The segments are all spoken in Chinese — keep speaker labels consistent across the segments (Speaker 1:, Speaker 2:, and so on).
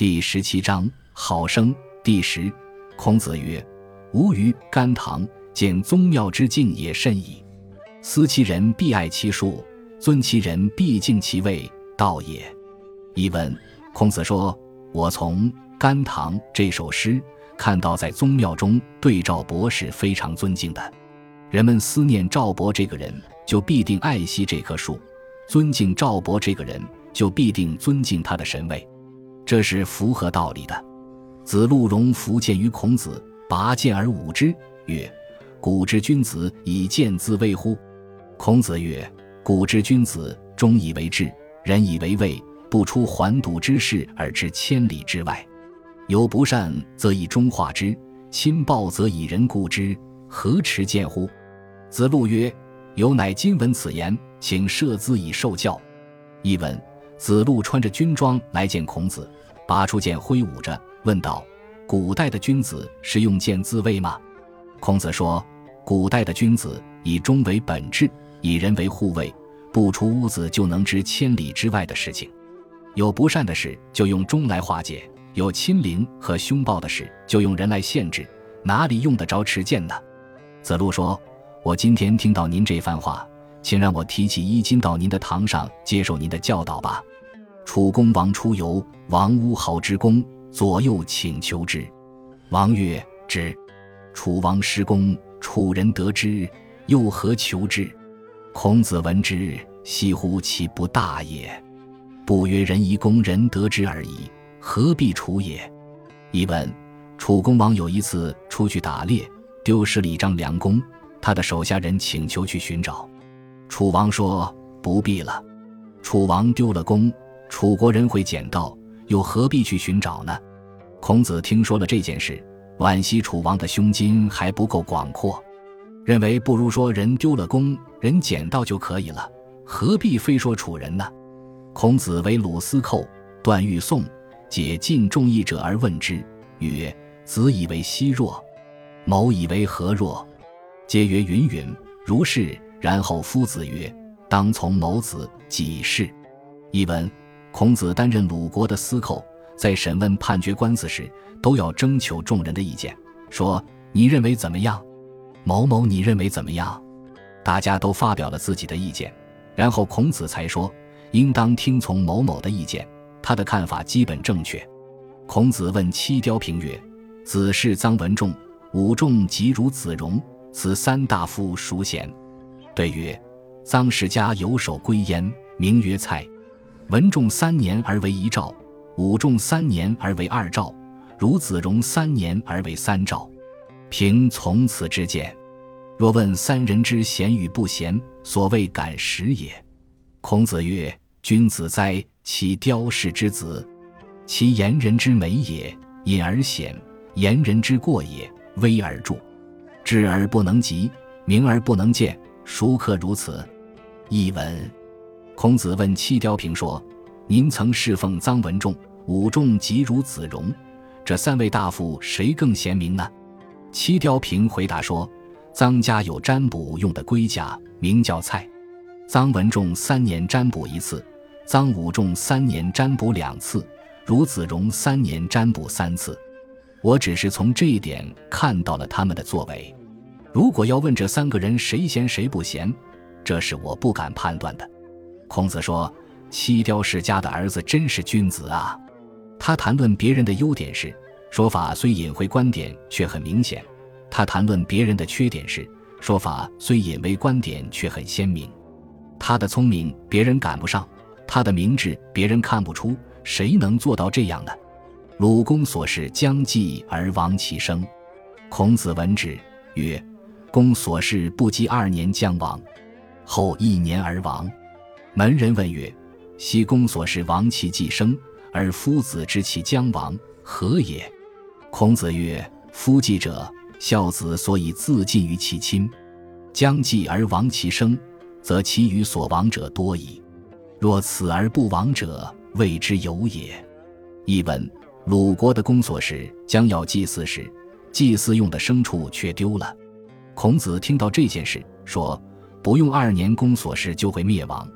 Speaker 1: 第十七章好生。第十，孔子曰：“吾于甘棠见宗庙之敬也甚矣。思其人必爱其术，尊其人必敬其位，道也。”译文：孔子说：“我从《甘棠》这首诗看到，在宗庙中对赵伯是非常尊敬的。人们思念赵伯这个人，就必定爱惜这棵树；尊敬赵伯这个人，就必定尊敬他的神位。这是符合道理的。”子路荣弗见于孔子，拔剑而舞之，曰：“古之君子以剑自卫乎？”孔子曰：“古之君子，忠以为质，仁以为畏，不出环堵之事而知千里之外。有不善，则以忠化之；亲暴，则以仁固之。何持剑乎？”子路曰：“有乃今闻此言，请射资以受教。”译文：子路穿着军装来见孔子，拔出剑挥舞着。问道：“古代的君子是用剑自卫吗？”孔子说：“古代的君子以忠为本质，以仁为护卫，不出屋子就能知千里之外的事情。有不善的事，就用忠来化解；有亲临和凶暴的事，就用人来限制。哪里用得着持剑呢？”子路说：“我今天听到您这番话，请让我提起衣襟到您的堂上接受您的教导吧。”楚公王出游，王屋好之功。左右请求之，王曰：“之。”楚王失公，楚人得之，又何求之？孔子闻之，惜乎其不大也！不曰人夷公人得之而已，何必楚也？译文：楚公王有一次出去打猎，丢失了一张良弓，他的手下人请求去寻找，楚王说：“不必了。”楚王丢了弓，楚国人会捡到。又何必去寻找呢？孔子听说了这件事，惋惜楚王的胸襟还不够广阔，认为不如说人丢了弓，人捡到就可以了，何必非说楚人呢？孔子为鲁司寇，段誉颂，解尽众议者而问之，曰：“子以为奚若？某以为何若？”皆曰：“云云如是。”然后夫子曰：“当从某子，几事？”译文。孔子担任鲁国的司寇，在审问判决官司时，都要征求众人的意见，说：“你认为怎么样？”某某，你认为怎么样？大家都发表了自己的意见，然后孔子才说：“应当听从某某的意见，他的看法基本正确。”孔子问七雕平曰：“子是臧文仲、武仲即如子荣，此三大夫孰贤？”对曰：“臧氏家有守归焉，名曰蔡。”文仲三年而为一兆，武仲三年而为二兆，孺子荣三年而为三兆。凭从此之见，若问三人之贤与不贤，所谓敢识也。孔子曰：“君子哉，其雕氏之子，其言人之美也，隐而显；言人之过也，微而著。智而不能及，明而不能见，孰可如此？”译文。孔子问戚雕平说：“您曾侍奉臧文仲、武仲及孺子荣，这三位大夫谁更贤明呢？”戚雕平回答说：“臧家有占卜用的龟甲，名叫蔡。臧文仲三年占卜一次，臧武仲三年占卜两次，孺子荣三年占卜三次。我只是从这一点看到了他们的作为。如果要问这三个人谁贤谁不贤，这是我不敢判断的。”孔子说：“七雕世家的儿子真是君子啊！他谈论别人的优点时，说法虽隐晦，观点却很明显；他谈论别人的缺点时，说法虽隐微，观点却很鲜明。他的聪明别人赶不上，他的明智别人看不出。谁能做到这样呢？”鲁公所事将继而亡其生。孔子闻之曰：“公所事不及二年将亡，后一年而亡。”门人问曰：“昔公所事亡其既生，而夫子知其将亡，何也？”孔子曰：“夫继者，孝子所以自尽于其亲，将继而亡其生，则其余所亡者多矣。若此而不亡者，谓之有也。”译文：鲁国的公所事将要祭祀时，祭祀用的牲畜却丢了。孔子听到这件事，说：“不用二年，公所事就会灭亡。”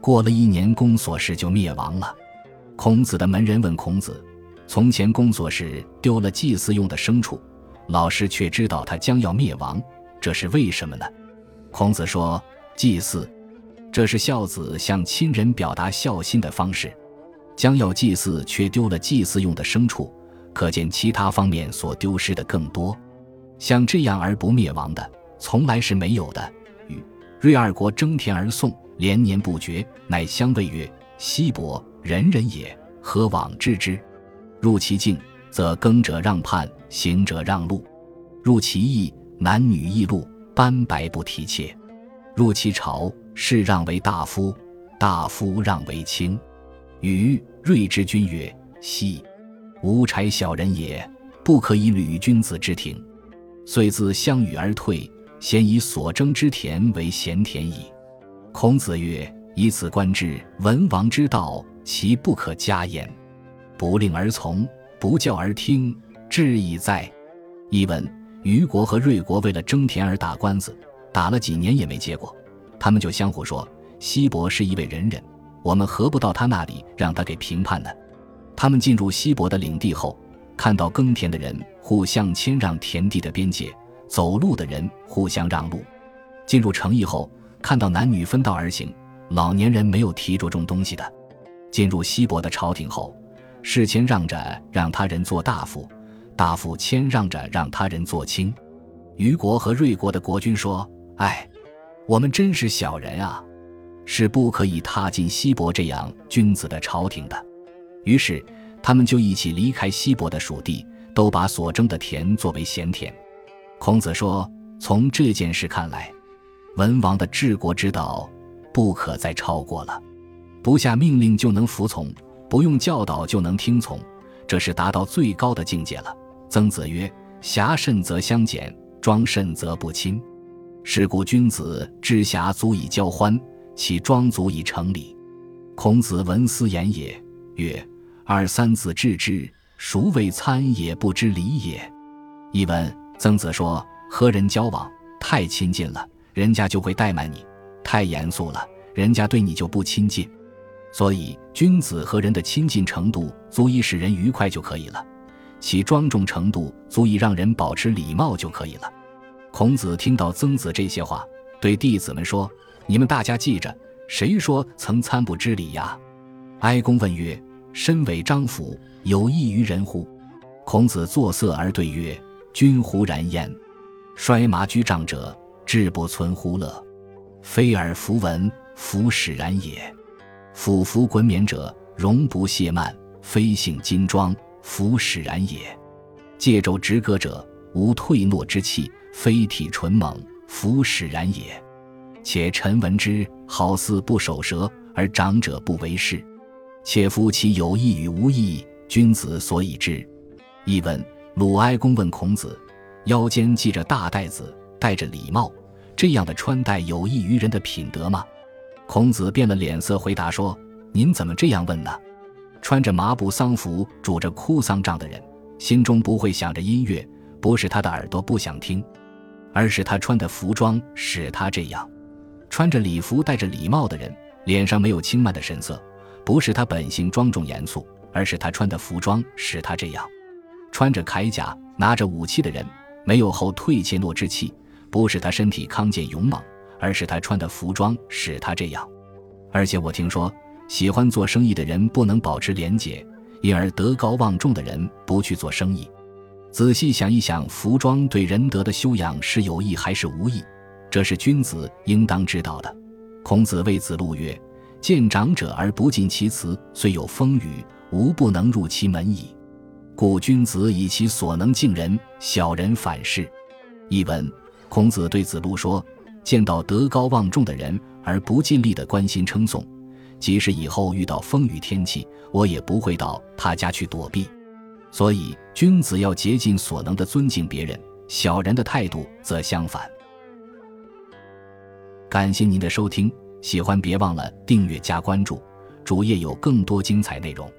Speaker 1: 过了一年，公所氏就灭亡了。孔子的门人问孔子：“从前工作时丢了祭祀用的牲畜，老师却知道他将要灭亡，这是为什么呢？孔子说：“祭祀，这是孝子向亲人表达孝心的方式。将要祭祀却丢了祭祀用的牲畜，可见其他方面所丢失的更多。像这样而不灭亡的，从来是没有的。”与芮二国争田而送，连年不绝，乃相谓曰：“西伯，人人也，何往治之？入其境，则耕者让畔，行者让路；入其邑，男女异路，斑白不提切；入其朝，士让为大夫，大夫让为卿。”与睿之君曰：“奚！吾柴小人也，不可以履君子之庭。”遂自相与而退。先以所争之田为闲田矣。孔子曰：“以此观之，文王之道，其不可加焉。不令而从，不教而听，志矣哉。”译文：虞国和芮国为了争田而打官司，打了几年也没结果。他们就相互说：“西伯是一位仁人，我们何不到他那里，让他给评判呢？”他们进入西伯的领地后，看到耕田的人互相谦让田地的边界。走路的人互相让路，进入城邑后，看到男女分道而行，老年人没有提着重东西的。进入西伯的朝廷后，事谦让着让他人做大夫，大夫谦让着让他人做卿。虞国和芮国的国君说：“哎，我们真是小人啊，是不可以踏进西伯这样君子的朝廷的。”于是他们就一起离开西伯的属地，都把所争的田作为闲田。孔子说：“从这件事看来，文王的治国之道不可再超过了。不下命令就能服从，不用教导就能听从，这是达到最高的境界了。”曾子曰：“侠慎则相减，庄慎则不亲。是故君子之侠足以交欢，其庄足以成礼。”孔子闻斯言也，曰：“二三子治之，孰谓参也不知礼也？”译文。曾子说：“和人交往太亲近了，人家就会怠慢你；太严肃了，人家对你就不亲近。所以，君子和人的亲近程度足以使人愉快就可以了，其庄重程度足以让人保持礼貌就可以了。”孔子听到曾子这些话，对弟子们说：“你们大家记着，谁说曾参不知礼呀？”哀公问曰：“身为张府，有益于人乎？”孔子作色而对曰。君乎然焉，衰麻居杖者，志不存乎乐。非尔弗闻，弗使然也。俯服滚冕者，容不懈慢，非性金装，弗使然也。借肘执戈者，无退懦之气，非体纯猛，弗使然也。且臣闻之，好似不守舌，而长者不为事。且夫其有意与无意，君子所以知。译文。鲁哀公问孔子：“腰间系着大袋子，戴着礼帽，这样的穿戴有益于人的品德吗？”孔子变了脸色回答说：“您怎么这样问呢？穿着麻布丧服、拄着哭丧杖的人，心中不会想着音乐，不是他的耳朵不想听，而是他穿的服装使他这样。穿着礼服、戴着礼帽的人，脸上没有轻慢的神色，不是他本性庄重严肃，而是他穿的服装使他这样。”穿着铠甲、拿着武器的人，没有后退怯懦之气，不是他身体康健勇猛，而是他穿的服装使他这样。而且我听说，喜欢做生意的人不能保持廉洁，因而德高望重的人不去做生意。仔细想一想，服装对仁德的修养是有益还是无益？这是君子应当知道的。孔子谓子路曰：“见长者而不近其辞，虽有风雨，无不能入其门矣。”故君子以其所能敬人，小人反是。译文：孔子对子路说：“见到德高望重的人而不尽力的关心称颂，即使以后遇到风雨天气，我也不会到他家去躲避。所以，君子要竭尽所能的尊敬别人，小人的态度则相反。”感谢您的收听，喜欢别忘了订阅加关注，主页有更多精彩内容。